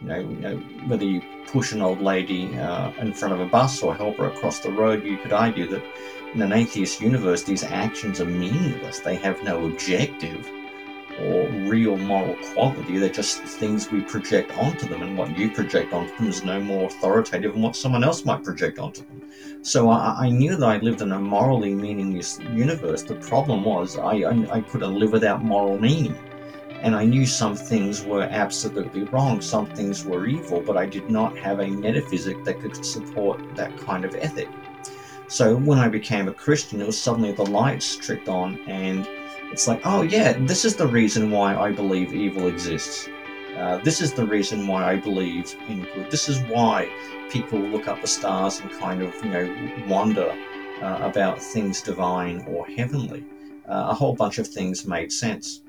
You know, you know whether you push an old lady uh, in front of a bus or help her across the road, you could argue that in an atheist universe, these actions are meaningless. They have no objective or real moral quality. They're just things we project onto them, and what you project onto them is no more authoritative than what someone else might project onto them. So I, I knew that I lived in a morally meaningless universe. The problem was I, I, I couldn't live without moral meaning. And I knew some things were absolutely wrong, some things were evil, but I did not have a metaphysic that could support that kind of ethic. So when I became a Christian, it was suddenly the lights tricked on, and it's like, oh yeah, this is the reason why I believe evil exists. Uh, this is the reason why I believe in good. This is why people look up the stars and kind of, you know, wonder uh, about things divine or heavenly. Uh, a whole bunch of things made sense.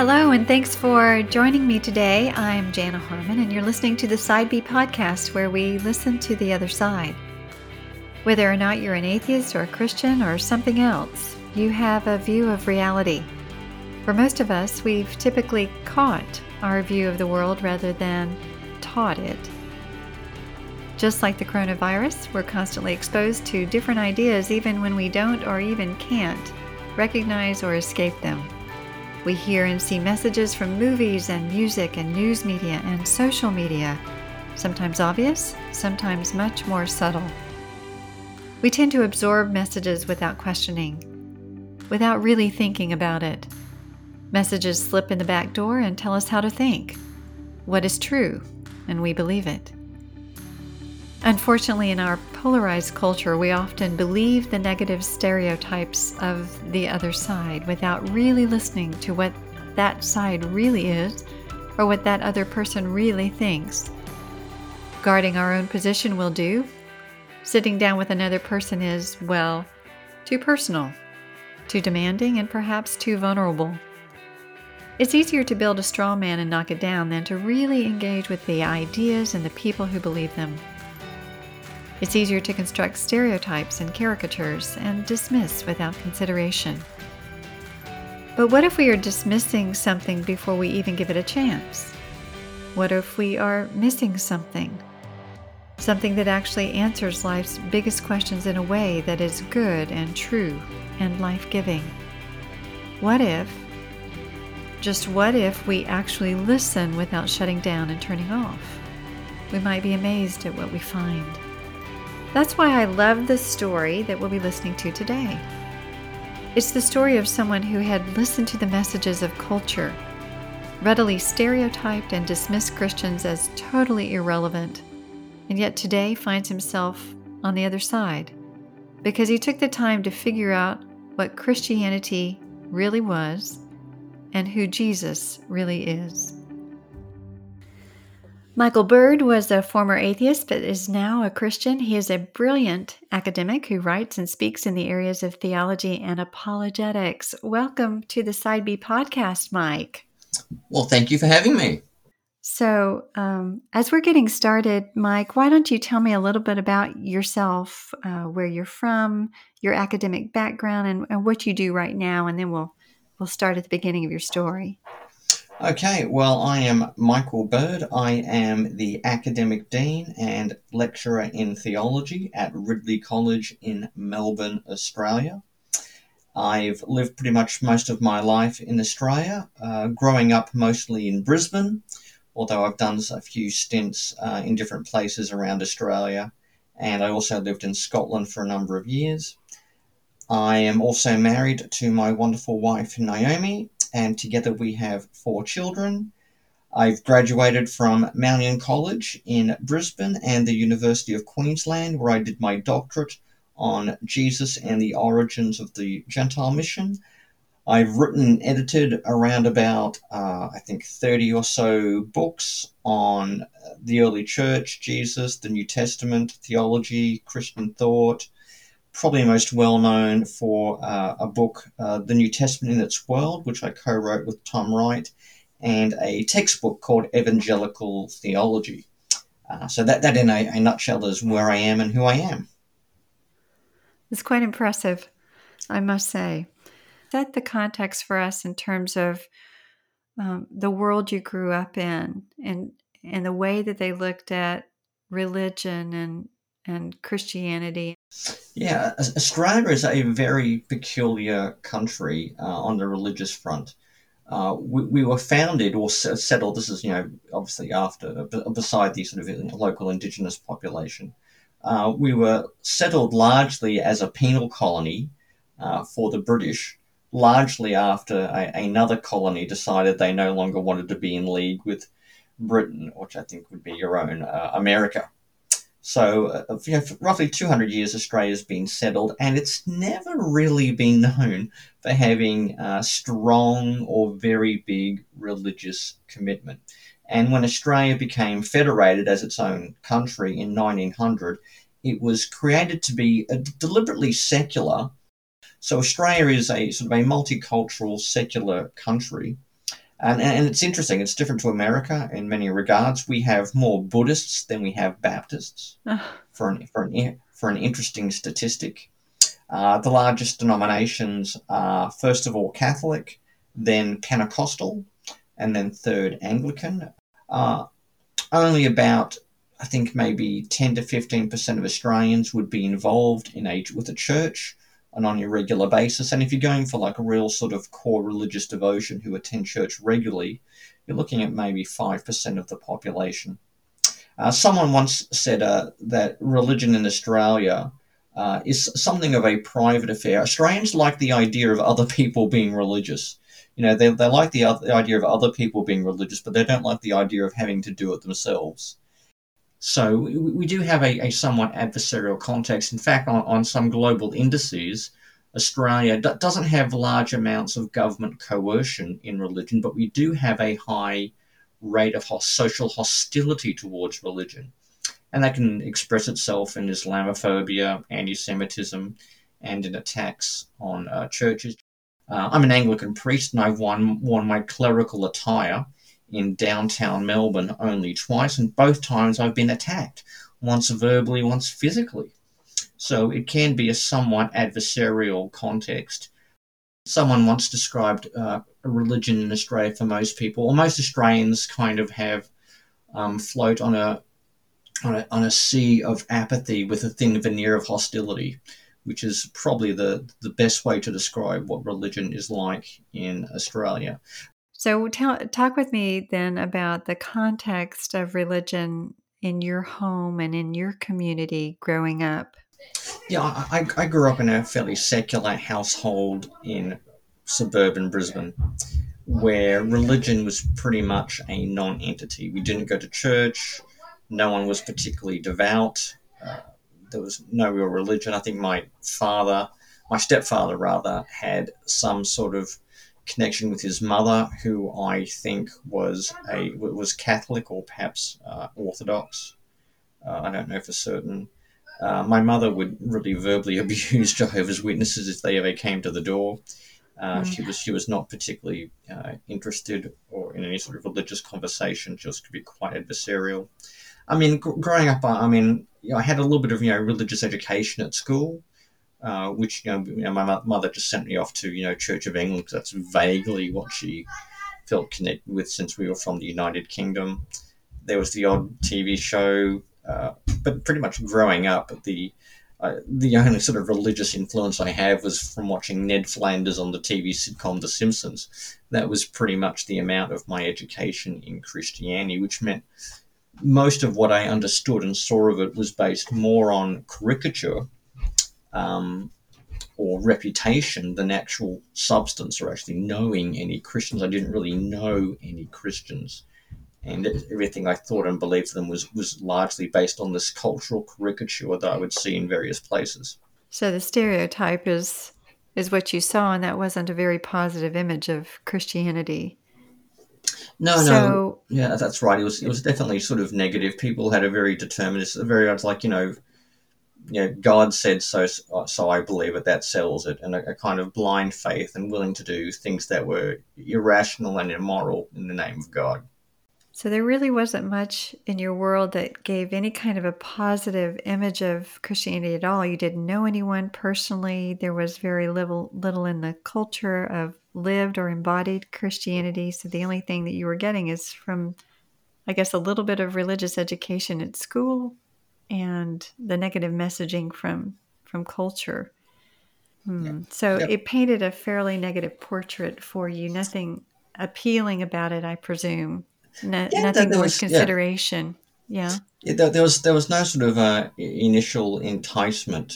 Hello, and thanks for joining me today. I'm Jana Harmon, and you're listening to the Side B podcast, where we listen to the other side. Whether or not you're an atheist or a Christian or something else, you have a view of reality. For most of us, we've typically caught our view of the world rather than taught it. Just like the coronavirus, we're constantly exposed to different ideas even when we don't or even can't recognize or escape them. We hear and see messages from movies and music and news media and social media, sometimes obvious, sometimes much more subtle. We tend to absorb messages without questioning, without really thinking about it. Messages slip in the back door and tell us how to think, what is true, and we believe it. Unfortunately, in our polarized culture, we often believe the negative stereotypes of the other side without really listening to what that side really is or what that other person really thinks. Guarding our own position will do, Sitting down with another person is, well, too personal, too demanding, and perhaps too vulnerable. It's easier to build a straw man and knock it down than to really engage with the ideas and the people who believe them. It's easier to construct stereotypes and caricatures and dismiss without consideration. But what if we are dismissing something before we even give it a chance? What if we are missing something? something that actually answers life's biggest questions in a way that is good and true and life giving. What if, just what if we actually listen without shutting down and turning off? We might be amazed at what we find. That's why I love the story that we'll be listening to today. It's the story of someone who had listened to the messages of culture, readily stereotyped and dismissed Christians as totally irrelevant and yet today finds himself on the other side because he took the time to figure out what Christianity really was and who Jesus really is. Michael Bird was a former atheist but is now a Christian. He is a brilliant academic who writes and speaks in the areas of theology and apologetics. Welcome to the Side B podcast, Mike. Well, thank you for having me. So, um, as we're getting started, Mike, why don't you tell me a little bit about yourself, uh, where you're from, your academic background, and, and, what you do right now, and then we'll we'll start at the beginning of your story. Okay, well, I am Michael Bird. I am the academic dean and lecturer in theology at Ridley College in Melbourne, Australia. I've lived pretty much most of my life in Australia, uh, growing up mostly in Brisbane although I've done a few stints uh, in different places around Australia, and I also lived in Scotland for a number of years. I am also married to my wonderful wife, Naomi, and together we have four children. I've graduated from Malyon College in Brisbane and the University of Queensland, where I did my doctorate on Jesus and the origins of the Gentile mission. I've written and edited around about, uh, I think, 30 or so books on the early church, Jesus, the New Testament, theology, Christian thought. Probably most well known for uh, a book, uh, The New Testament in Its World, which I co wrote with Tom Wright, and a textbook called Evangelical Theology. Uh, so, that, that in a, a nutshell is where I am and who I am. It's quite impressive, I must say set the context for us in terms of um, the world you grew up in and and the way that they looked at religion and and Christianity. Yeah, Australia is a very peculiar country uh, on the religious front. Uh, we, we, were founded or settled. This is, you know, obviously after, beside the sort of local indigenous population. Uh, we were settled largely as a penal colony uh, for the British, largely after a, another colony decided they no longer wanted to be in league with Britain, which I think would be your own uh, America. So, uh, you know, roughly 200 years, Australia's been settled, and it's never really been known for having a strong or very big religious commitment. And when Australia became federated as its own country in 1900, it was created to be deliberately secular. So, Australia is a sort of a multicultural, secular country and, and it's interesting, it's different to America in many regards. We have more Buddhists than we have Baptists, for, an, for, an, for an interesting statistic. Uh, the largest denominations are, first of all, Catholic, then Pentecostal, and then third, Anglican. Uh, only about, I think, maybe 10 to 15% of Australians would be involved in a, with a church and on a regular basis. And if you're going for like a real sort of core religious devotion who attend church regularly, you're looking at maybe 5% of the population. Uh, someone once said uh, that religion in Australia uh, is something of a private affair. Australians like the idea of other people being religious. You know, they, they like the, the idea of other people being religious, but they don't like the idea of having to do it themselves. So we do have a, a somewhat adversarial context. In fact, on, on some global indices, Australia d- doesn't have large amounts of government coercion in religion, but we do have a high rate of social hostility towards religion. And that can express itself in Islamophobia, anti Semitism, and in attacks on uh, churches. Uh, I'm an Anglican priest and I've worn, worn my clerical attire in downtown Melbourne only twice, and both times I've been attacked, once verbally, once physically. So it can be a somewhat adversarial context. Someone once described uh, a religion in Australia for most people, or most Australians kind of have um, float on a, on a on a sea of apathy with a thin veneer of hostility, which is probably the, the best way to describe what religion is like in Australia. So, tell, talk with me then about the context of religion in your home and in your community growing up. Yeah, I, I grew up in a fairly secular household in suburban Brisbane where religion was pretty much a non entity. We didn't go to church, no one was particularly devout, uh, there was no real religion. I think my father, my stepfather rather, had some sort of connection with his mother, who I think was a was Catholic or perhaps uh, Orthodox. Uh, I don't know for certain. Uh, my mother would really verbally abuse Jehovah's Witnesses if they ever came to the door. Uh, mm. She was she was not particularly uh, interested or in any sort of religious conversation. She was could be quite adversarial. I mean, gr- growing up, I, I mean, you know, I had a little bit of you know religious education at school, uh, which you know, you know, my mother just sent me off to you know Church of England because that's vaguely what she felt connected with since we were from the United Kingdom. There was the odd TV show, uh, but pretty much growing up, the uh, the only sort of religious influence I have was from watching Ned Flanders on the TV sitcom The Simpsons. That was pretty much the amount of my education in Christianity, which meant most of what I understood and saw of it was based more on caricature um, or reputation than actual substance or actually knowing any Christians. I didn't really know any Christians. And everything I thought and believed them was, was largely based on this cultural caricature that I would see in various places. So the stereotype is is what you saw, and that wasn't a very positive image of Christianity. No, so, no, yeah, that's right. It was it was definitely sort of negative. People had a very determinist, very like you know, you know, God said so, so I believe it. That sells it, and a, a, kind of blind faith and willing to do things that were irrational and immoral in the name of God. So there really wasn't much in your world that gave any kind of a positive image of Christianity at all. You didn't know anyone personally. There was very little little in the culture of lived or embodied Christianity. So the only thing that you were getting is from I guess a little bit of religious education at school and the negative messaging from from culture. Hmm. So yep. it painted a fairly negative portrait for you. Nothing appealing about it, I presume. No, yeah, nothing was consideration. Yeah. yeah. yeah. there was there was no sort of uh, initial enticement.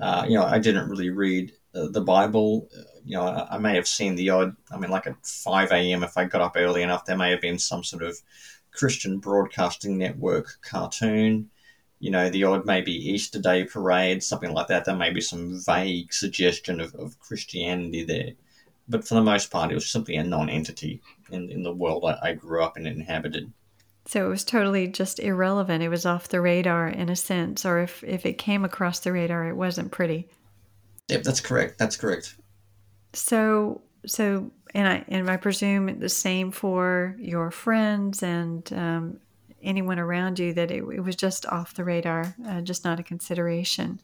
Uh, you know, I didn't really read uh, the Bible. You know, I, I, may have seen the odd. I mean, like at five a.m. if I got up early enough, there may have been some sort of Christian Broadcasting Network cartoon. You know, the odd maybe Easter Day parade, something like that. There may be some vague suggestion of, of Christianity there but for the most part, it was simply a non-entity in, in the world I, I grew up and inhabited. So it was totally just irrelevant. It was off the radar in a sense, or if, if it came across the radar, it wasn't pretty. Yep, that's correct. That's correct. So, so, and I and I presume the same for your friends and um, anyone around you that it, it, was just off the radar, uh, just not a consideration.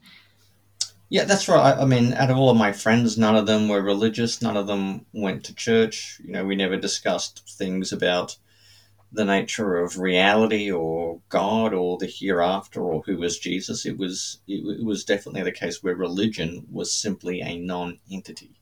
Yeah, that's right. I, I, mean, out of all of my friends, none of them were religious. None of them went to church. You know, we never discussed things about the nature of reality or God or the hereafter or who was Jesus. It was it, it was definitely the case where religion was simply a non-entity.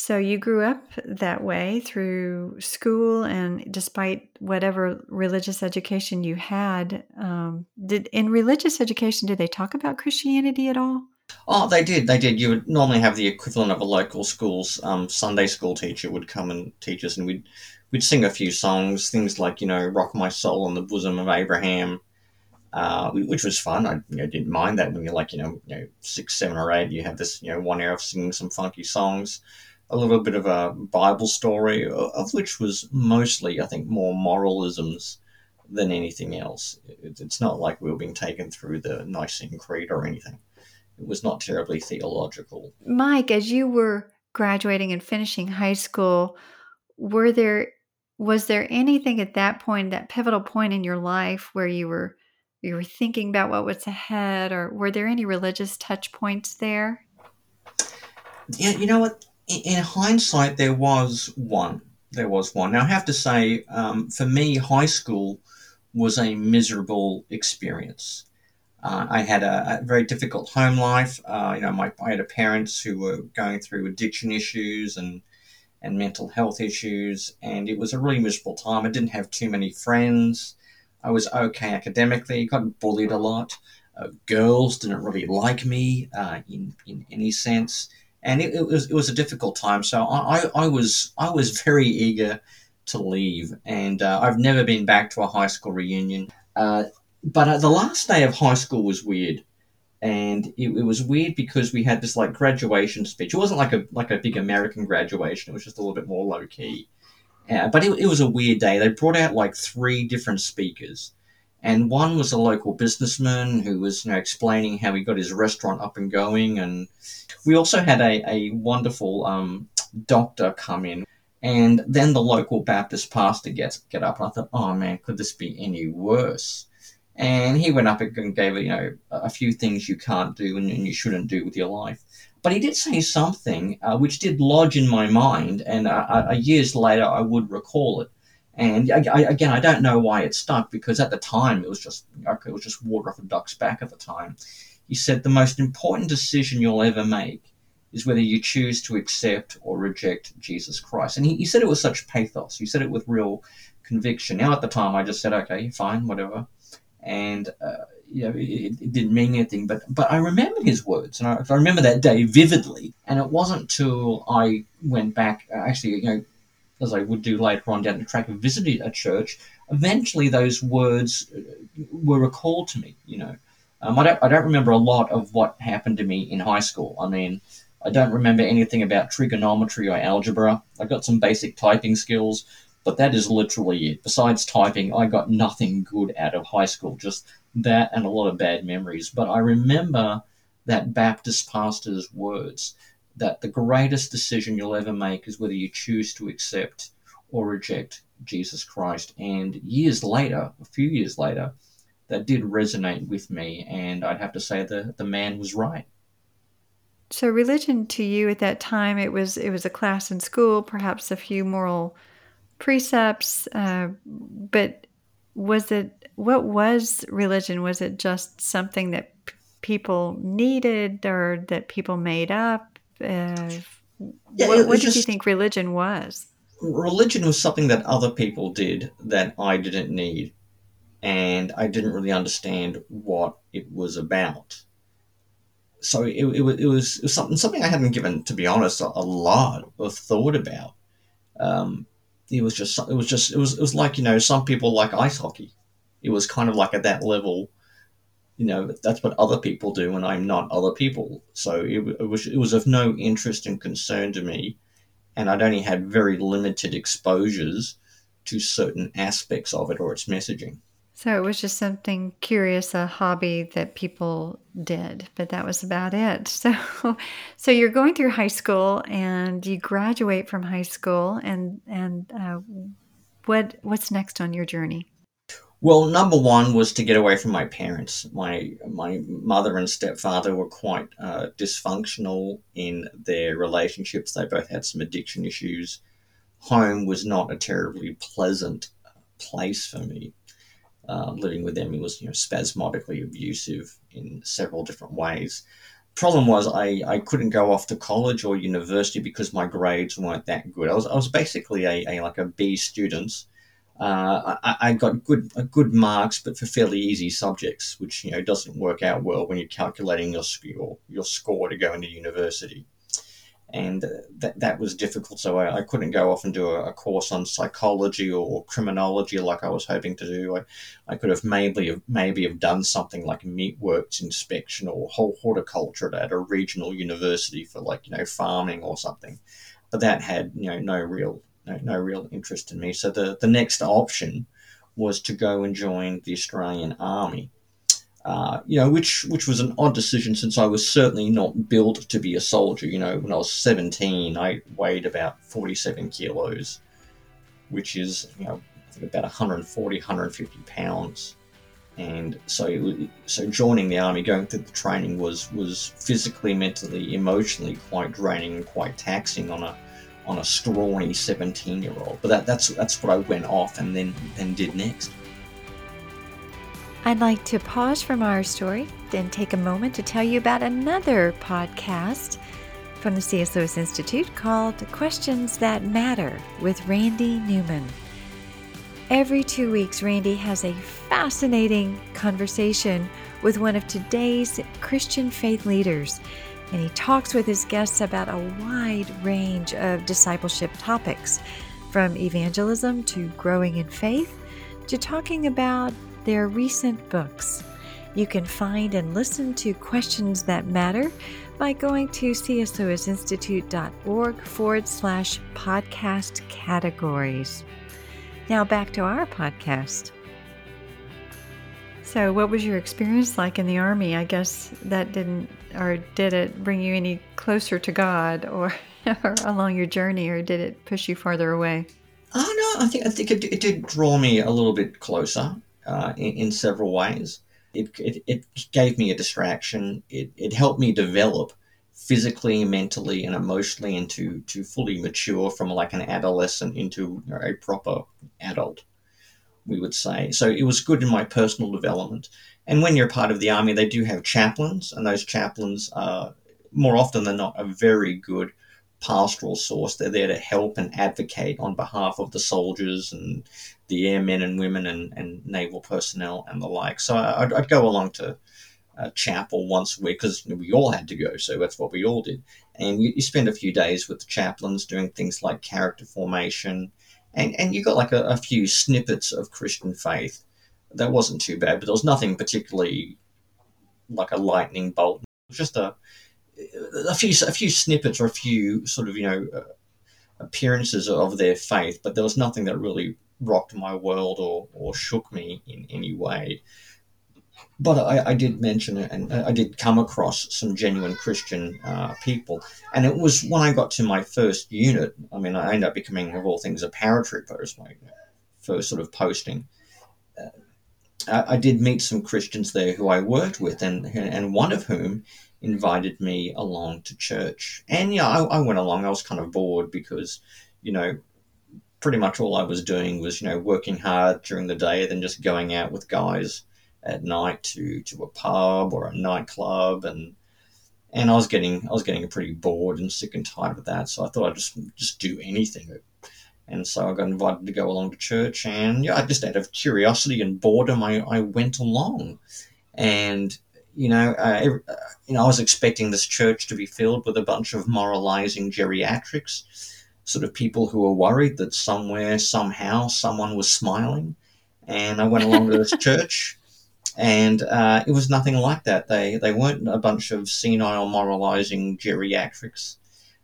So you grew up that way through school, and despite whatever religious education you had, um, did in religious education did they talk about Christianity at all? Oh, they did. They did. You would normally have the equivalent of a local school's um, Sunday school teacher would come and teach us, and we'd we'd sing a few songs, things like you know "Rock My Soul" on the bosom of Abraham, uh, which was fun. I you know, didn't mind that when you're like you know, you know six, seven, or eight, you have this you know one hour of singing some funky songs, a little bit of a Bible story, of which was mostly I think more moralisms than anything else. It's not like we were being taken through the Nicene Creed or anything it was not terribly theological. Mike, as you were graduating and finishing high school, were there was there anything at that point, that pivotal point in your life where you were you were thinking about what was ahead or were there any religious touch points there? Yeah, you know what? In hindsight, there was one. There was one. Now, I have to say, um, for me, high school was a miserable experience. Uh, I had a, a, very difficult home life. Uh, you know, my, I had parents who were going through addiction issues and and mental health issues, and it was a really miserable time. I didn't have too many friends. I was okay academically. Got bullied a lot. Uh, girls didn't really like me uh, in in any sense, and it, it, was it was a difficult time. So I, I, I was I was very eager to leave, and uh, I've never been back to a high school reunion. Uh, but uh, the last day of high school was weird, and it, it, was weird because we had this like graduation speech. It wasn't like a like a big American graduation. It was just a little bit more low key. Uh, but it, it was a weird day. They brought out like three different speakers, and one was a local businessman who was you know explaining how he got his restaurant up and going, and we also had a a wonderful um, doctor come in. And then the local Baptist pastor gets get up, and I thought, oh man, could this be any worse? And he went up and gave you know a few things you can't do and, and you shouldn't do with your life. But he did say something uh, which did lodge in my mind, and uh, uh, years later I would recall it. And I, again, I don't know why it stuck because at the time it was just it was just water off a duck's back at the time. He said the most important decision you'll ever make is whether you choose to accept or reject Jesus Christ. And he, he said it with such pathos. He said it with real conviction. Now at the time I just said, okay, fine, whatever and uh, you know, it, it, didn't mean anything. But but I remember his words, and I, I, remember that day vividly. And it wasn't till I went back, uh, actually, you know, as I would do later on down the track, visited a church. Eventually, those words uh, were recalled to me. You know, um, I don't I don't remember a lot of what happened to me in high school. I mean. I don't remember anything about trigonometry or algebra. I got some basic typing skills, but that is literally it. Besides typing, I got nothing good out of high school, just that and a lot of bad memories. But I remember that Baptist pastor's words that the greatest decision you'll ever make is whether you choose to accept or reject Jesus Christ. And years later, a few years later, that did resonate with me, and I'd have to say the the man was right. So religion to you at that time it was it was a class in school, perhaps a few moral precepts, uh, but was it what was religion? Was it just something that p- people needed or that people made up? Uh, Yeah, what, what did you think religion was? religion was something that other people did that I didn't need, and I didn't really understand what it was about. So it, it, was, it was it was something something I hadn't given, to be honest, a, a lot of thought about. Um, it was just it was just it was it was like you know some people like ice hockey. It was kind of like at that level, you know that's what other people do, and I'm not other people. So it, it was it was of no interest and concern to me and I'd only had very limited exposures to certain aspects of it or its messaging. So it was just something curious, a hobby that people did, but that was about it. So, so you're going through high school and you graduate from high school, and and uh, what what's next on your journey? Well, number one was to get away from my parents. My my mother and stepfather were quite uh, dysfunctional in their relationships. They both had some addiction issues. Home was not a terribly pleasant place for me. Uh, living with them, was you know spasmodically abusive in several different ways. Problem was, I, I couldn't go off to college or university because my grades weren't that good. I was I was basically a, a like a B student uh, I, I got good good marks, but for fairly easy subjects, which you know doesn't work out well when you're calculating your your, your score to go into university, and uh, that that was difficult. So I, I couldn't go off and do a, a, course on psychology or criminology like I was hoping to do. I, I could have maybe have maybe have done something like meat works inspection or horticulture at a regional university for like you know farming or something, but that had you know no real no, no real interest in me. So the, the next option was to go and join the Australian Army. Uh, you know, which which was an odd decision since I was certainly not built to be a soldier. You know, when I was 17, I weighed about 47 kilos, which is, you know, about 140, 150 pounds. And so, so joining the army, going through the training was was physically, mentally, emotionally quite draining and quite taxing on a on a scrawny 17 year old. But that, that's that's what I went off and then then did next. I'd like to pause from our story, then take a moment to tell you about another podcast from the C.S. Lewis Institute called Questions That Matter with Randy Newman. Every two weeks, Randy has a fascinating conversation with one of today's Christian faith leaders and he talks with his guests about a wide range of discipleship topics, from evangelism to growing in faith to talking about their recent books. You can find and listen to Questions That Matter by going to cslewisinstitute.org forward slash podcast categories. Now back to our podcast. So, what was your experience like in the Army? I guess that didn't, or did it bring you any closer to God or, or along your journey, or did it push you farther away? Oh, no, I think, I think it, it did draw me a little bit closer uh, in, in several ways. It, it, it gave me a distraction, it, it helped me develop physically, mentally, and emotionally into to fully mature from like an adolescent into a proper adult we would say. So it was good in my personal development. And when you're part of the army, they do have chaplains, and those chaplains are more often than not a very good pastoral source. They're there to help and advocate on behalf of the soldiers and the airmen and women and, and naval personnel and the like. So I'd, I'd go along to a chapel once a week because we all had to go, so that's what we all did. And you, you spend a few days with the chaplains doing things like character formation, and and you got like a, a few snippets of Christian faith. That wasn't too bad, but there was nothing particularly like a lightning bolt. It was just a a few a few snippets or a few sort of you know uh, appearances of their faith, but there was nothing that really rocked my world or, or shook me in any way but I, I, did mention it and I did come across some genuine Christian uh, people. And it was when I got to my first unit, I mean, I ended up becoming, of all things, a paratrooper as my for sort of posting. I, I, did meet some Christians there who I worked with, and and one of whom invited me along to church. And yeah, I, I went along. I was kind of bored because, you know, pretty much all I was doing was, you know, working hard during the day, then just going out with guys at night to to a pub or a nightclub, and and I was getting I was getting pretty bored and sick and tired of that. So I thought I'd just just do anything. And so I got invited to go along to church, and yeah, just out of curiosity and boredom, I, I went along, and you know, uh, you know, I was expecting this church to be filled with a bunch of moralizing geriatrics, sort of people who were worried that somewhere, somehow, someone was smiling. And I went along to this church, and uh, it was nothing like that. They they weren't a bunch of senile, moralizing geriatrics.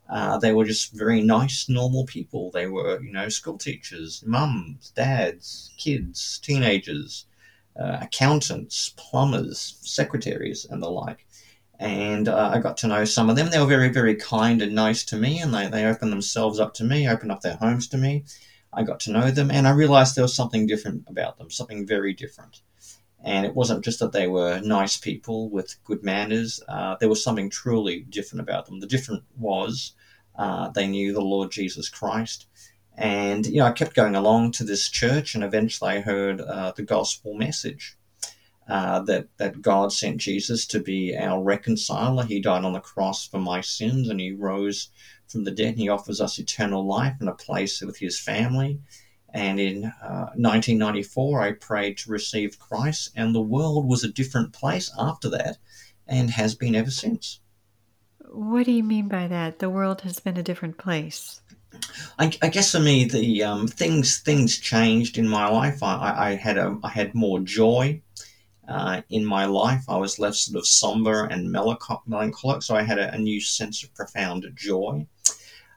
Uh, they were just very nice, normal people. They were, you know, school teachers, mums, dads, kids, teenagers uh, accountants, plumbers, secretaries, and the like. And uh, I got to know some of them. They were very, very kind and nice to me, and they, they opened themselves up to me, opened up their homes to me. I got to know them, and I realized there was something different about them, something very different. And it wasn't just that they were nice people with good manners, uh, there was something truly different about them. The different was uh, they knew the Lord Jesus Christ and you know, I kept going along to this church, and eventually I heard uh, the gospel message uh, that that God sent Jesus to be our reconciler. He died on the cross for my sins, and He rose from the dead. And he offers us eternal life and a place with His family. And in uh, 1994, I prayed to receive Christ, and the world was a different place after that, and has been ever since. What do you mean by that? The world has been a different place. I, I, guess for me, the um, things things changed in my life. I, I, had a I had more joy uh, in my life. I was less sort of somber and melancholic, so I had a, a new sense of profound joy.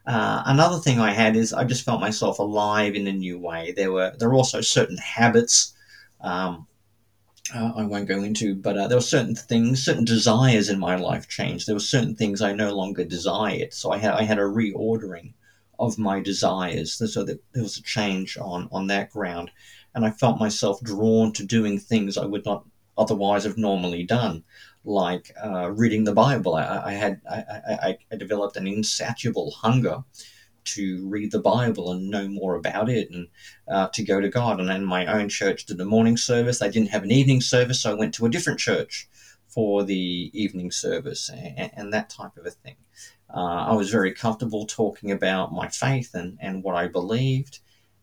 Uh, another thing I had is I just felt myself alive in a new way. There were there were also certain habits. Um, uh, I won't go into, but uh, there were certain things, certain desires in my life changed. There were certain things I no longer desired, so I had I had a reordering of my desires. So that there was a change on, on that ground. And I felt myself drawn to doing things I would not otherwise have normally done, like uh, reading the Bible. I, I had I, I, I, developed an insatiable hunger to read the Bible and know more about it and uh, to go to God. And then my own church did a morning service. They didn't have an evening service, so I went to a different church for the evening service and, and that type of a thing. Uh, I was very comfortable talking about my faith and, and what I believed.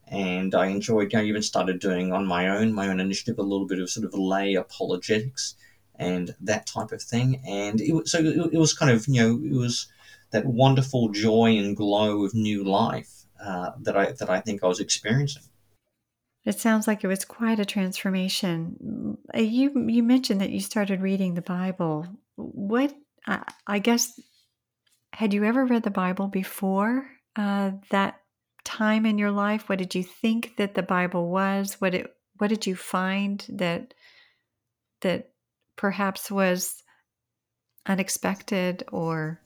And I enjoyed, know, even started doing on my own, my own initiative, a little bit of sort of lay apologetics and that type of thing. And it, so it, it was kind of, you know, it was that wonderful joy and glow of new life uh, that I that I think I was experiencing. It sounds like it was quite a transformation. Uh, you you mentioned that you started reading the Bible. What I guess had you ever read the Bible before uh, that time in your life? What did you think that the Bible was? What it what did you find that that perhaps was unexpected or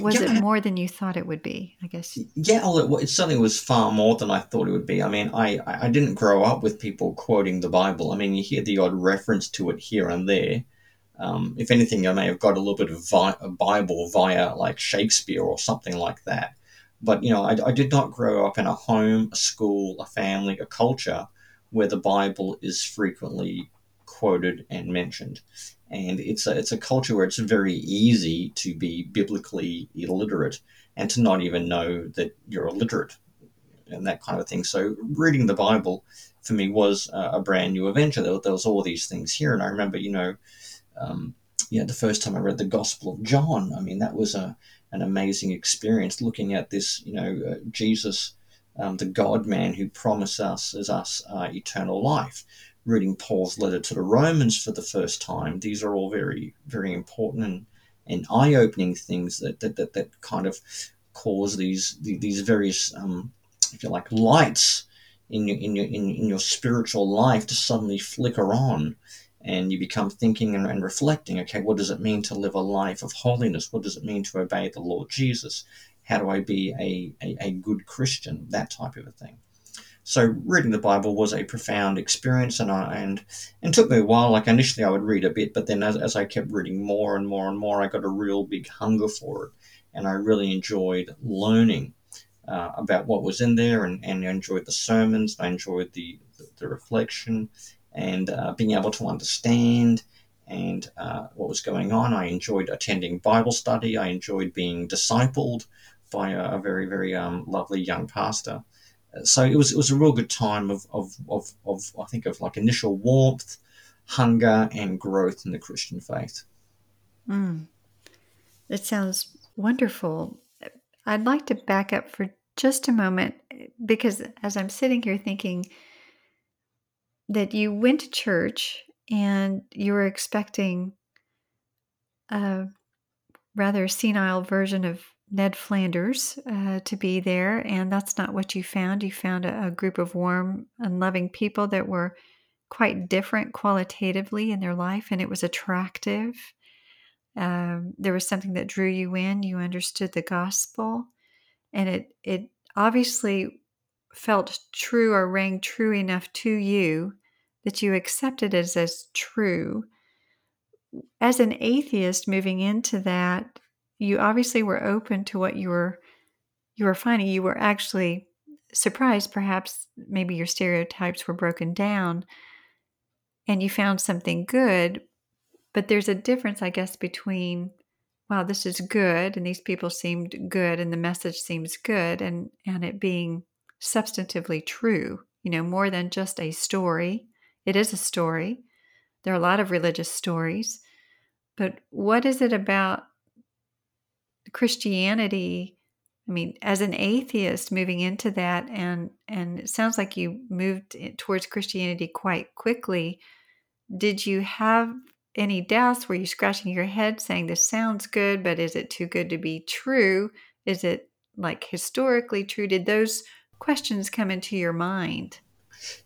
was yeah, it more than you thought it would be i guess? Yeah it, it certainly was far more than i thought it would be. I mean i i didn't grow up with people quoting the bible. I mean you hear the odd reference to it here and there. Um, if anything, I may have got a little bit of vi- Bible via like Shakespeare or something like that. But, you know, I, I did not grow up in a home, a school, a family, a culture where the Bible is frequently quoted and mentioned. And it's a, it's a culture where it's very easy to be biblically illiterate and to not even know that you're illiterate and that kind of thing. So reading the Bible for me was a, brand new adventure. There, there was all these things here. And I remember, you know, um, yeah, the first time I read the Gospel of John, I mean, that was a an amazing experience looking at this, you know, uh, Jesus, um, the God man who promised us as us uh, eternal life. Reading Paul's letter to the Romans for the first time, these are all very, very important and, and eye opening things that, that, that, that kind of cause these these various, um, if you like, lights in your in your in, in your spiritual life to suddenly flicker on. And you become thinking and, and, reflecting okay what does it mean to live a life of holiness? What does it mean to obey the lord jesus? How do i be a, a, a good christian? That type of a thing So reading the Bible was a profound experience, and I, and and took me a while. Like initially, I would read a bit, but then as, as I kept reading more and more and more, I got a real big hunger for it, and I really enjoyed learning uh, about what was in there, and, and enjoyed the sermons. I enjoyed the the, the reflection, and uh, being able to understand and uh, what was going on. I enjoyed attending Bible study. I enjoyed being discipled by a, a very very um, lovely young pastor so it was it was a real good time of, of, of, of I think of like initial warmth, hunger, and growth in the Christian faith. Mm. That sounds wonderful. I'd like to back up for just a moment because as I'm sitting here thinking that you went to church and you were expecting a rather senile version of Ned Flanders uh, to be there, and that's not what you found. You found a, a, group of warm and loving people that were quite different qualitatively in their life, and it was attractive. Um, there was something that drew you in. You understood the gospel, and it it obviously felt true or rang true enough to you that you accepted it as true. As an atheist, moving into that, you obviously were open to what you were you were finding. You were actually surprised, perhaps maybe your stereotypes were broken down and you found something good. But there's a difference, I guess, between wow, this is good and these people seemed good and the message seems good and and it being substantively true, you know, more than just a story. It is a story. There are a lot of religious stories. But what is it about Christianity, I mean, as an atheist moving into that, and and it sounds like you moved towards Christianity quite quickly. Did you have any doubts? Were you scratching your head saying, This sounds good, but is it too good to be true? Is it like historically true? Did those questions come into your mind?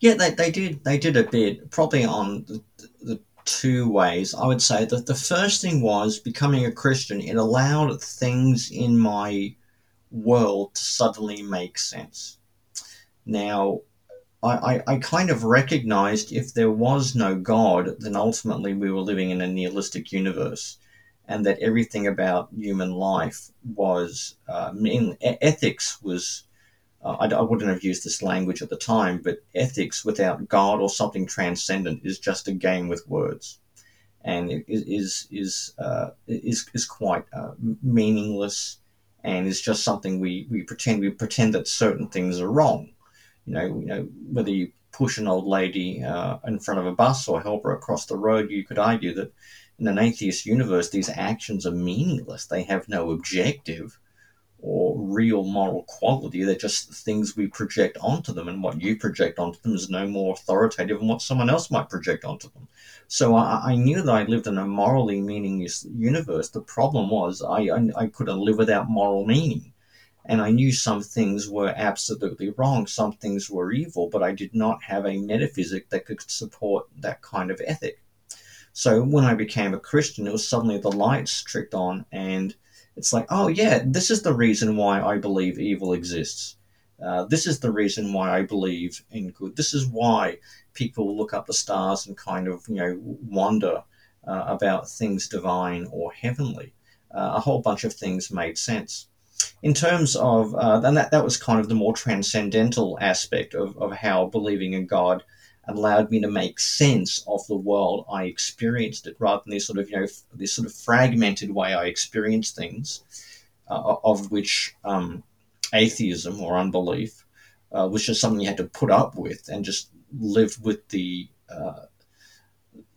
Yeah, they, they did. They did a bit, probably on the, the two ways. I would say that the first thing was becoming a Christian. It allowed things in my world to suddenly make sense. Now, I, I, I kind of recognized if there was no God, then ultimately we were living in a nihilistic universe, and that everything about human life was, uh, in, ethics was I, I, wouldn't have used this language at the time, but ethics without God or something transcendent is just a game with words, and it is is uh, is is quite uh, meaningless, and is just something we, we pretend we pretend that certain things are wrong. You know, you know whether you push an old lady uh, in front of a bus or help her across the road, you could argue that in an atheist universe, these actions are meaningless. They have no objective or real moral quality. They're just things we project onto them, and what you project onto them is no more authoritative than what someone else might project onto them. So I, I knew that I lived in a morally meaningless universe. The problem was I, I, I couldn't live without moral meaning. And I knew some things were absolutely wrong, some things were evil, but I did not have a metaphysic that could support that kind of ethic. So when I became a Christian, it was suddenly the lights tricked on, and it's like, oh yeah, this is the reason why I believe evil exists. Uh, this is the reason why I believe in good. This is why people look up the stars and kind of you know wonder uh, about things divine or heavenly. Uh, a whole bunch of things made sense. In terms of, uh, and that, that was kind of the more transcendental aspect of, of how believing in God allowed me to make sense of the world I experienced it rather than this sort of, you know, this sort of fragmented way I experienced things, uh, of which um, atheism or unbelief uh, was just something you had to put up with and just live with the uh,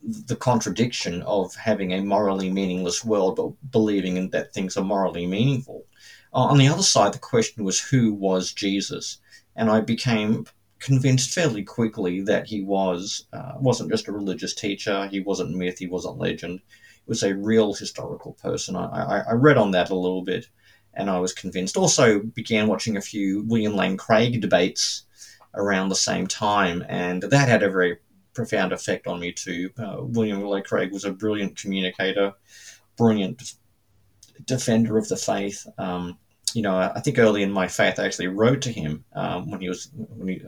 the contradiction of having a morally meaningless world but believing in that things are morally meaningful. Uh, on the other side, the question was who was Jesus? And I became convinced fairly quickly that he was uh, wasn't just a religious teacher. He wasn't myth. He wasn't legend. He was a real historical person. I, I, I, read on that a little bit, and I was convinced. Also, began watching a few William Lane Craig debates around the same time, and that had a very profound effect on me too. Uh, William Lane Craig was a brilliant communicator, brilliant defender of the faith. Um, you know, I think early in my faith, I actually wrote to him um, when he was when he,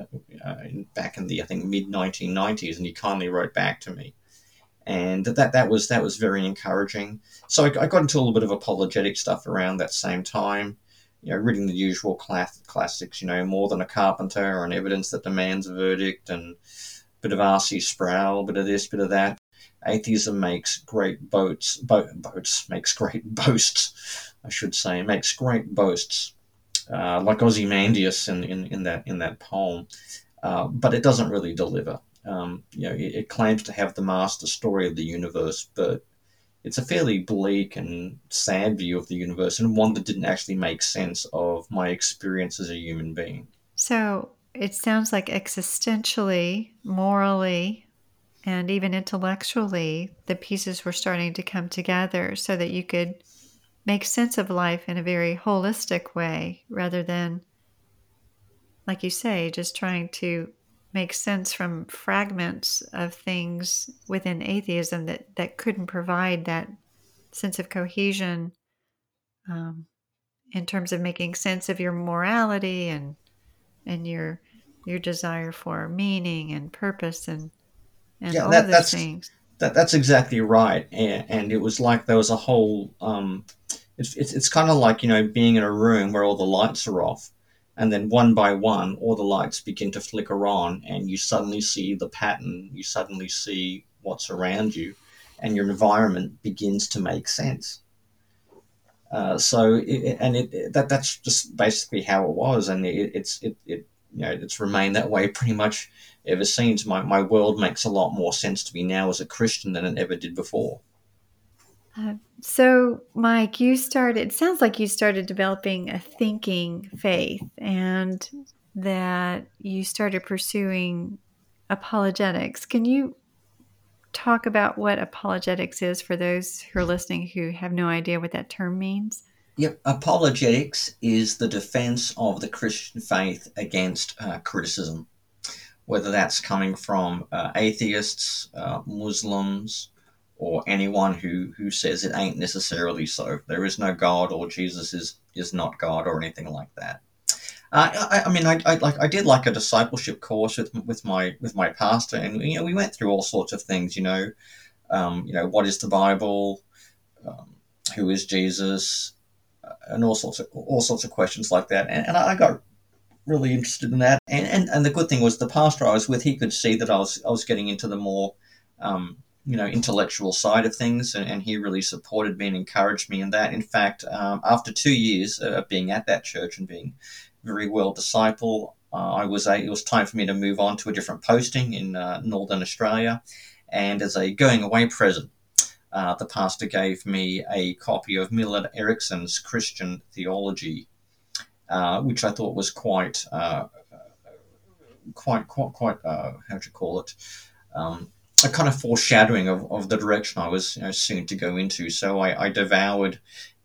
uh, back in the I think mid 1990s, and he kindly wrote back to me, and that that was that was very encouraging. So I, I got into a little bit of apologetic stuff around that same time, you know, reading the usual class, classics, you know, more than a carpenter and evidence that demands a verdict, and a bit of R.C. Sproul, a bit of this, bit of that. Atheism makes great boats, bo- boats makes great boasts I should say, makes great boasts, uh, like Ozymandias in, in, in, that, in that poem, uh, but it doesn't really deliver. Um, you know, it, it, claims to have the master story of the universe, but it's a fairly bleak and sad view of the universe, and one that didn't actually make sense of my experience as a human being. So it sounds like existentially, morally, and even intellectually, the pieces were starting to come together so that you could make sense of life in a very holistic way rather than, like you say, just trying to make sense from fragments of things within atheism that, that couldn't provide that sense of cohesion um, in terms of making sense of your morality and and your your desire for meaning and purpose and and yeah, all that, of those things. That, that's exactly right, and, and, it was like there was a whole um, it's, it's, it's kind of like, you know, being in a room where all the lights are off. And then one by one, all the lights begin to flicker on, and you suddenly see the pattern. You suddenly see what's around you, and your environment begins to make sense. Uh, so, it, and it, that that's just basically how it was, and it, it's it, it you know it's remained that way pretty much ever since. My my world makes a lot more sense to me now as a Christian than it ever did before. Uh, so, Mike, you started, it sounds like you started developing a thinking faith and that you started pursuing apologetics. Can you talk about what apologetics is for those who are listening who have no idea what that term means? Yep, apologetics is the defense of the Christian faith against uh, criticism, whether that's coming from uh, atheists, uh, Muslims, or anyone who, who says it ain't necessarily so. There is no God, or Jesus is is not God, or anything like that. Uh, I, I, mean, I, I, like I did like a discipleship course with with my with my pastor, and you know we went through all sorts of things. You know, um, you know what is the Bible, um, who is Jesus, and all sorts of all sorts of questions like that. And, and I got really interested in that. And, and and the good thing was the pastor I was with, he could see that I was I was getting into the more um, you know intellectual side of things, and, and, he really supported me and encouraged me in that. In fact, um, after two years of being at that church and being very well disciple, uh, I was a, it was time for me to move on to a different posting in uh, Northern Australia, and as a going away present. Uh, the pastor gave me a copy of Millard Erickson's Christian Theology, uh, which I thought was quite, uh, quite, quite, quite, uh, how do you call it? Um, a kind of foreshadowing of, of the direction I was you know, soon to go into. So I, I devoured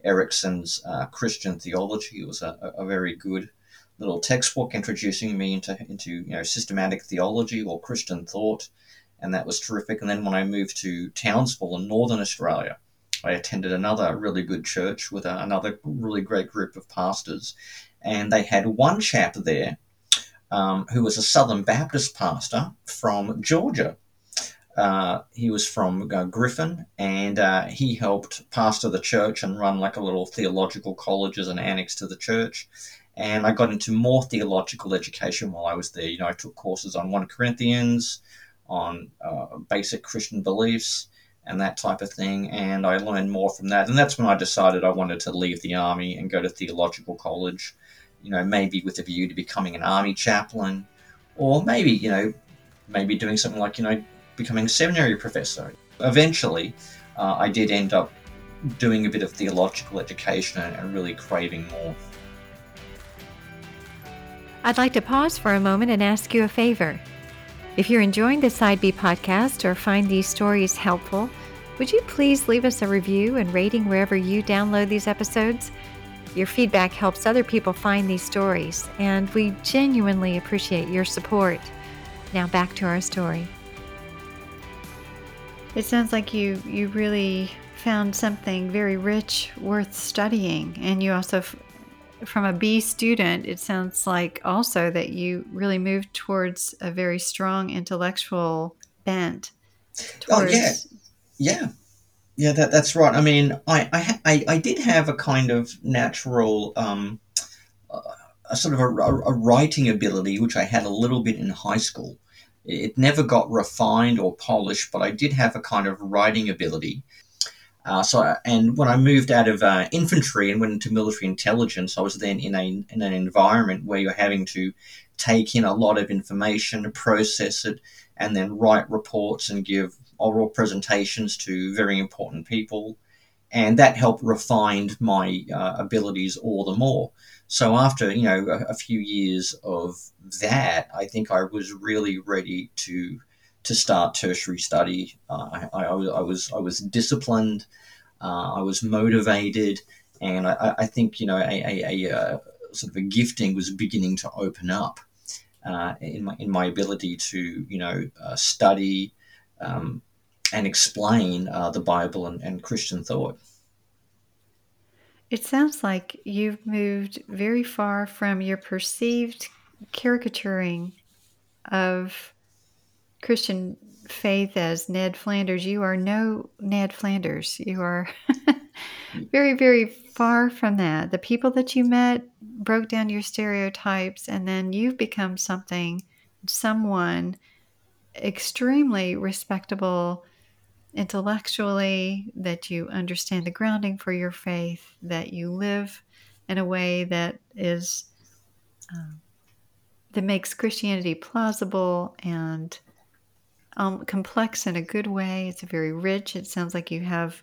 Erickson's uh, Christian theology. It was a, a, very good little textbook introducing me into into you know systematic theology or Christian thought, and that was terrific. And then when I moved to Townsville in Northern Australia, I attended another really good church with another really great group of pastors, and they had one chap there um, who was a Southern Baptist pastor from Georgia uh, he was from uh, Griffin, and uh, he helped pastor the church and run like a little theological college as an annex to the church. And I got into more theological education while I was there. You know, I took courses on 1 Corinthians, on uh, basic Christian beliefs, and that type of thing. And I learned more from that. And that's when I decided I wanted to leave the army and go to theological college, you know, maybe with a view to becoming an army chaplain, or maybe, you know, maybe doing something like, you know, becoming a seminary professor. Eventually, uh, I did end up doing a bit of theological education and really craving more. I'd like to pause for a moment and ask you a favor. If you're enjoying the Side B podcast or find these stories helpful, would you please leave us a review and rating wherever you download these episodes? Your feedback helps other people find these stories, and we genuinely appreciate your support. Now back to our story. It sounds like you you really found something very rich worth studying and you also from a B student, it sounds like also that you really moved towards a very strong intellectual bent. Towards... Oh yeah, yeah, yeah. That that's right. I mean, I I I, I did have a kind of natural. Um, a sort of a, a, writing ability, which I had a little bit in high school. It never got refined or polished, but I did have a kind of writing ability. Uh, so, and when I moved out of uh, infantry and went into military intelligence, I was then in a in an environment where you're having to take in a lot of information, process it, and then write reports and give oral presentations to very important people, and that helped refine my uh, abilities all the more. So after you know a, a, few years of that, I think I was really ready to to start tertiary study. Uh, I, I, I, was I was disciplined, uh, I was motivated, and I, I think you know a, a, a, uh, sort of a gifting was beginning to open up uh, in my in my ability to you know uh, study um, and explain uh, the Bible and, and Christian thought. It sounds like you've moved very far from your perceived caricaturing of Christian faith as Ned Flanders. You are no Ned Flanders. You are very, very far from that. The people that you met broke down your stereotypes, and then you've become something, someone extremely respectable intellectually, that you understand the grounding for your faith, that you live in a way that is um, that makes Christianity plausible and um, complex in a good way. It's very rich. It sounds like you have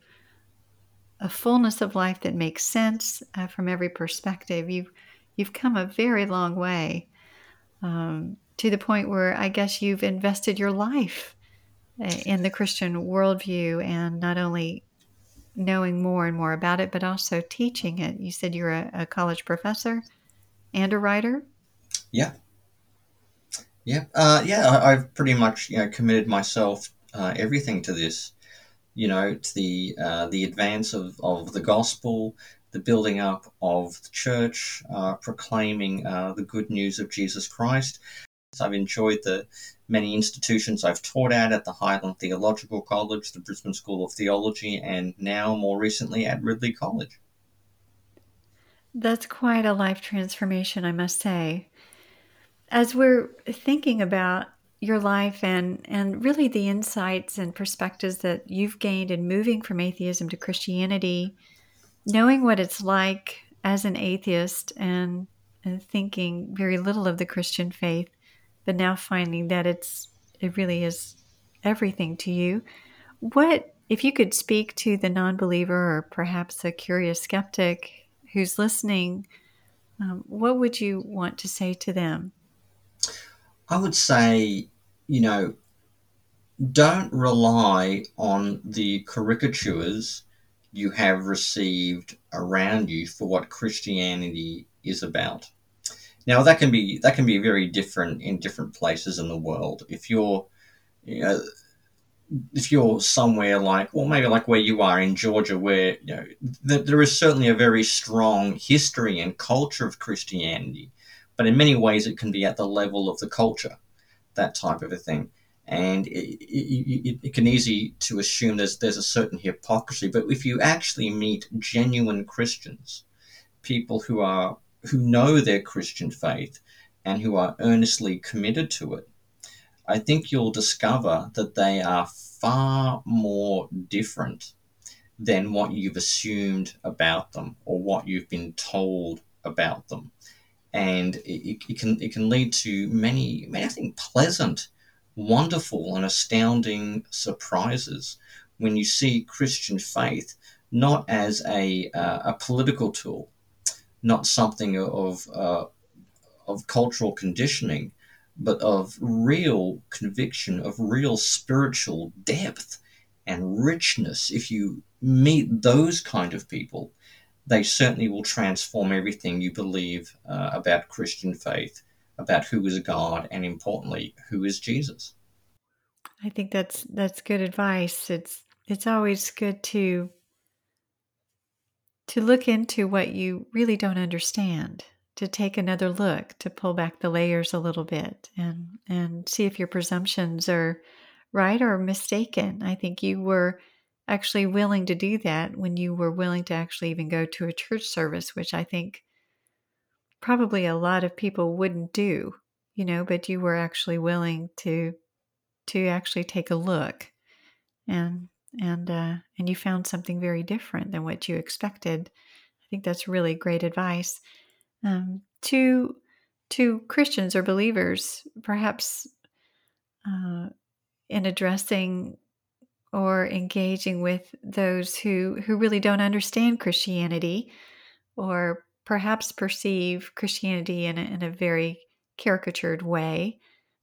a fullness of life that makes sense uh, from every perspective. You've you've come a very long way um, to the point where I guess you've invested your life in the Christian worldview and not only knowing more and more about it, but also teaching it. You said you're a, a college professor and a writer. Yeah. Yeah. Uh, yeah. I, have pretty much you know committed myself uh, everything to this. You know, to the uh, the advance of, of the gospel, the building up of the church, uh, proclaiming uh, the good news of Jesus Christ. I've enjoyed the many institutions I've taught at at the Highland Theological College, the Brisbane School of Theology, and now more recently at Ridley College. That's quite a life transformation, I must say. As we're thinking about your life and, and really the insights and perspectives that you've gained in moving from atheism to Christianity, knowing what it's like as an atheist and, and thinking very little of the Christian faith, but now finding that it's it really is everything to you. What if you could speak to the non-believer or perhaps a curious skeptic who's listening? Um, what would you want to say to them? I would say, you know, don't rely on the caricatures you have received around you for what Christianity is about. Now that can be that can be very different in different places in the world. If you're, you know, if you're somewhere like, well, maybe like where you are in Georgia, where you know th- there is certainly a very strong history and culture of Christianity, but in many ways it can be at the level of the culture, that type of a thing, and it, it, it can easy to assume there's there's a certain hypocrisy. But if you actually meet genuine Christians, people who are who know their Christian faith and who are earnestly committed to it, I think you'll discover that they are far more different than what you've assumed about them or what you've been told about them. And it, it can it can lead to many, many I think pleasant, wonderful and astounding surprises when you see Christian faith not as a, uh, a political tool, not something of uh, of cultural conditioning, but of real conviction, of real spiritual depth and richness. If you meet those kind of people, they certainly will transform everything you believe uh, about Christian faith, about who is God, and importantly, who is Jesus. I think that's that's good advice. It's it's always good to to look into what you really don't understand, to take another look, to pull back the layers a little bit and and see if your presumptions are right or mistaken. I think you were actually willing to do that when you were willing to actually even go to a church service, which I think probably a lot of people wouldn't do, you know, but you were actually willing to to actually take a look and and uh, and you found something very different than what you expected. I think that's really great advice. Um, to to Christians or believers, perhaps uh, in addressing or engaging with those who who really don't understand Christianity, or perhaps perceive Christianity in a, in a very caricatured way.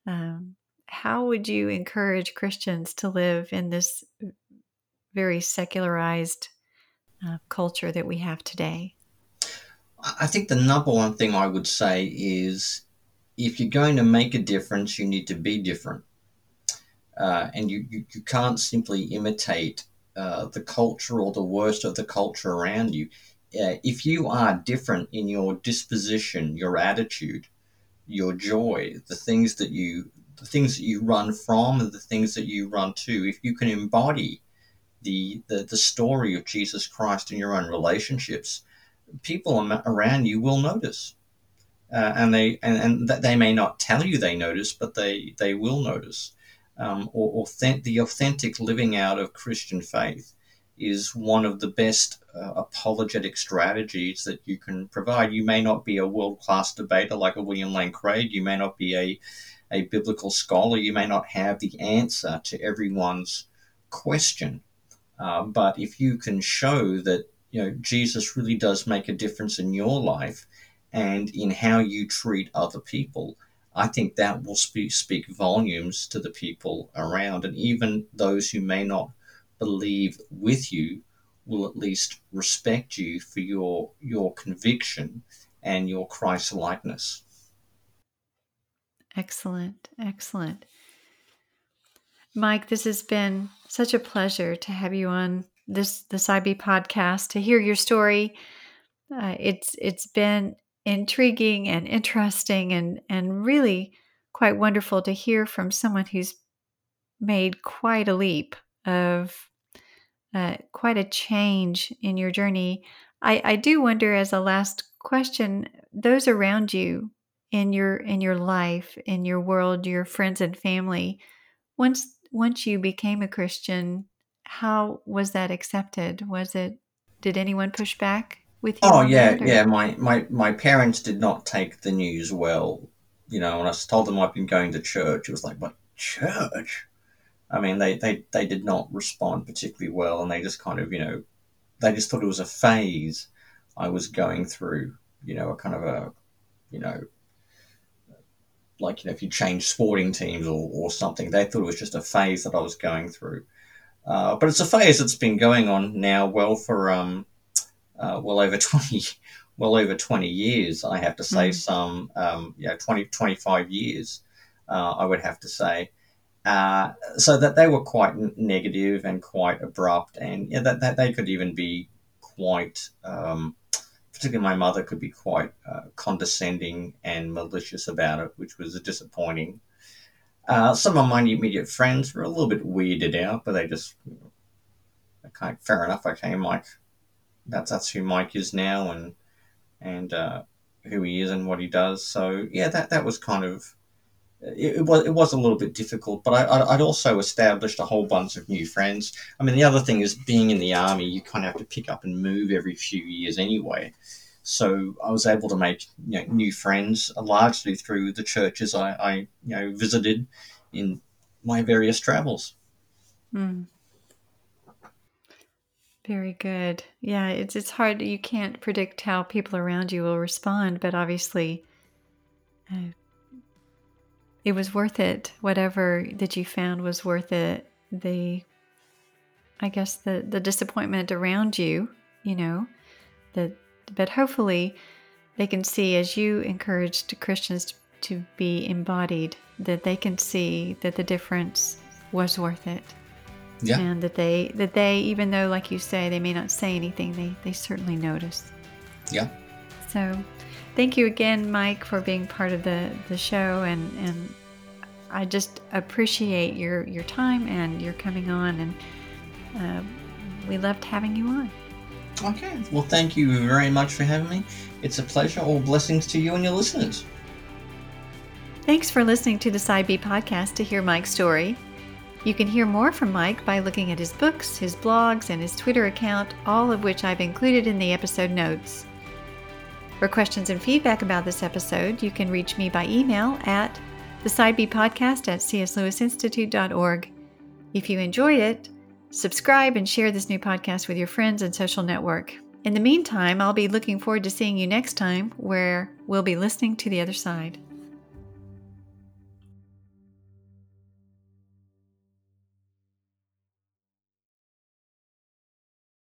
Um, how would you encourage Christians to live in this very secularized uh, culture that we have today? I think the number one thing I would say is if you're going to make a difference, you need to be different. Uh, and you, you, you, can't simply imitate uh, the culture or the worst of the culture around you. Uh, if you are different in your disposition, your attitude, your joy, the things that you the things that you run from and the things that you run to, if you can embody the, the, the story of Jesus Christ in your own relationships, people around you will notice. Uh, and they and, and they may not tell you they notice, but they, they will notice. Um, or authentic, the authentic living out of Christian faith is one of the best uh, apologetic strategies that you can provide. You may not be a world class debater like a William Lane Craig. You may not be a, a biblical scholar. You may not have the answer to everyone's question. Uh, but if you can show that you know Jesus really does make a difference in your life and in how you treat other people, I think that will speak, speak volumes to the people around, and even those who may not believe with you will at least respect you for your your conviction and your Christ likeness. Excellent, excellent. Mike, this has been such a pleasure to have you on this this IB podcast to hear your story. Uh, it's it's been intriguing and interesting and and really quite wonderful to hear from someone who's made quite a leap of uh, quite a change in your journey. I, I do wonder, as a last question, those around you in your in your life, in your world, your friends and family, once once you became a Christian, how was that accepted? Was it did anyone push back with you? Oh yeah, yeah. My, my my parents did not take the news well. You know, when I told them I've been going to church, it was like, "What church?" I mean, they, they, they did not respond particularly well, and they just kind of, you know, they just thought it was a phase I was going through, you know, a kind of a, you know, like, you know, if you change sporting teams or, or something, they thought it was just a phase that I was going through. Uh, but it's a phase that's been going on now well for, um, uh, well over 20, well over 20 years, I have to say, mm. some, um, you know, 20, 25 years, uh, I would have to say. Uh, so that they were quite negative and quite abrupt, and yeah, that, that they could even be quite, um, particularly my mother could be quite uh, condescending and malicious about it, which was disappointing. Uh, some of my immediate friends were a little bit weirded out, but they just, okay, fair enough. Okay, Mike, that's that's who Mike is now, and and uh, who he is and what he does. So yeah, that that was kind of it, it, was it was a little bit difficult, but I, would also established a whole bunch of new friends. I mean, the other thing is being in the army, you kind of have to pick up and move every few years anyway. So I was able to make you know, new friends uh, largely through the churches I, I you know visited in my various travels. Mm. Very good. Yeah, it's it's hard. You can't predict how people around you will respond, but obviously, uh, it was worth it. Whatever that you found was worth it. The, I guess the the disappointment around you, you know, that, but hopefully, they can see as you encouraged Christians to be embodied that they can see that the difference was worth it. Yeah. And that they that they even though like you say they may not say anything, they they certainly notice. Yeah. So, thank you again, Mike, for being part of the the show and and I just appreciate your your time and your coming on and uh, we loved having you on. Okay. Well, thank you very much for having me. It's a pleasure. All blessings to you and your listeners. Thanks for listening to the Side B podcast to hear Mike's story. You can hear more from Mike by looking at his books, his blogs, and his Twitter account, all of which I've included in the episode notes. For questions and feedback about this episode, you can reach me by email at the Side B podcast at cslewisinstitute.org. If you enjoyed it, subscribe and share this new podcast with your friends and social network. In the meantime, I'll be looking forward to seeing you next time where we'll be listening to the other side.